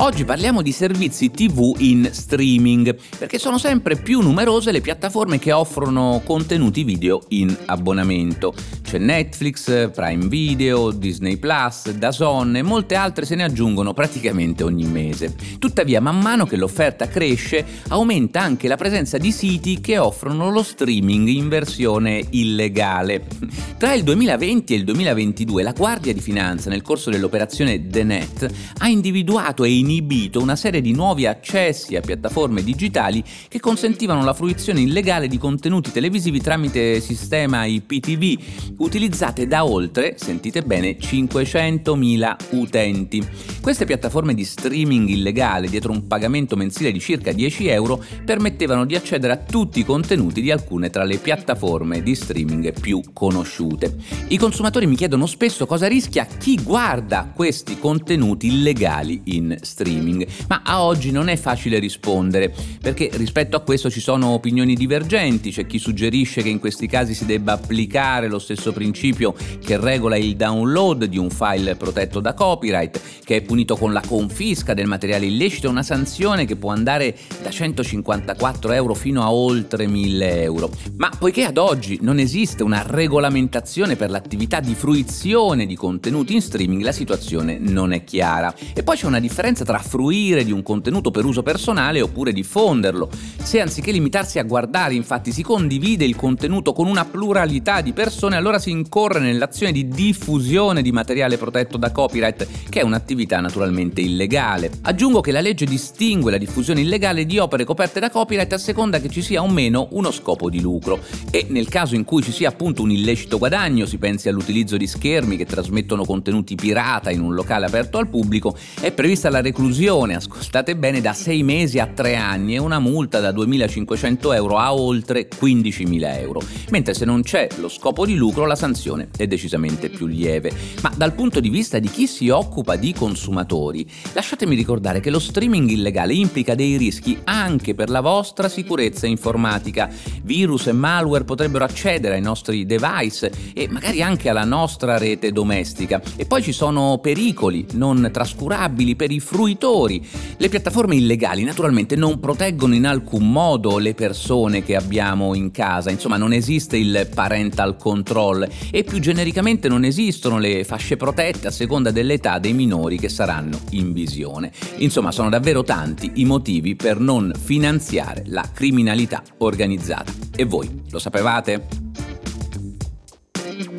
Oggi parliamo di servizi TV in streaming, perché sono sempre più numerose le piattaforme che offrono contenuti video in abbonamento. C'è Netflix, Prime Video, Disney Plus, DAZN e molte altre se ne aggiungono praticamente ogni mese. Tuttavia, man mano che l'offerta cresce, aumenta anche la presenza di siti che offrono lo streaming in versione illegale. Tra il 2020 e il 2022 la Guardia di Finanza, nel corso dell'operazione The Net, ha individuato e inibito una serie di nuovi accessi a piattaforme digitali che consentivano la fruizione illegale di contenuti televisivi tramite sistema IPTV, utilizzate da oltre, sentite bene, 500.000 utenti. Queste piattaforme di streaming illegale, dietro un pagamento mensile di circa 10 euro, permettevano di accedere a tutti i contenuti di alcune tra le piattaforme di streaming più conosciute. I consumatori mi chiedono spesso cosa rischia chi guarda questi contenuti illegali in streaming streaming, ma a oggi non è facile rispondere, perché rispetto a questo ci sono opinioni divergenti, c'è chi suggerisce che in questi casi si debba applicare lo stesso principio che regola il download di un file protetto da copyright, che è punito con la confisca del materiale illecito, una sanzione che può andare da 154 euro fino a oltre 1000 euro. Ma poiché ad oggi non esiste una regolamentazione per l'attività di fruizione di contenuti in streaming, la situazione non è chiara. E poi c'è una differenza tra fruire di un contenuto per uso personale oppure diffonderlo. Se anziché limitarsi a guardare infatti si condivide il contenuto con una pluralità di persone, allora si incorre nell'azione di diffusione di materiale protetto da copyright, che è un'attività naturalmente illegale. Aggiungo che la legge distingue la diffusione illegale di opere coperte da copyright a seconda che ci sia o meno uno scopo di lucro e nel caso in cui ci sia appunto un illecito guadagno, si pensi all'utilizzo di schermi che trasmettono contenuti pirata in un locale aperto al pubblico, è prevista la reclusione, ascoltate bene, da 6 mesi a 3 anni e una multa da 2.500 euro a oltre 15.000 euro, mentre se non c'è lo scopo di lucro la sanzione è decisamente più lieve. Ma dal punto di vista di chi si occupa di consumatori, lasciatemi ricordare che lo streaming illegale implica dei rischi anche per la vostra sicurezza informatica. Virus e malware potrebbero accedere ai nostri device e magari anche alla nostra rete domestica. E poi ci sono pericoli non trascurabili per i frutti fruitori. Le piattaforme illegali naturalmente non proteggono in alcun modo le persone che abbiamo in casa, insomma non esiste il parental control e più genericamente non esistono le fasce protette a seconda dell'età dei minori che saranno in visione. Insomma sono davvero tanti i motivi per non finanziare la criminalità organizzata. E voi lo sapevate?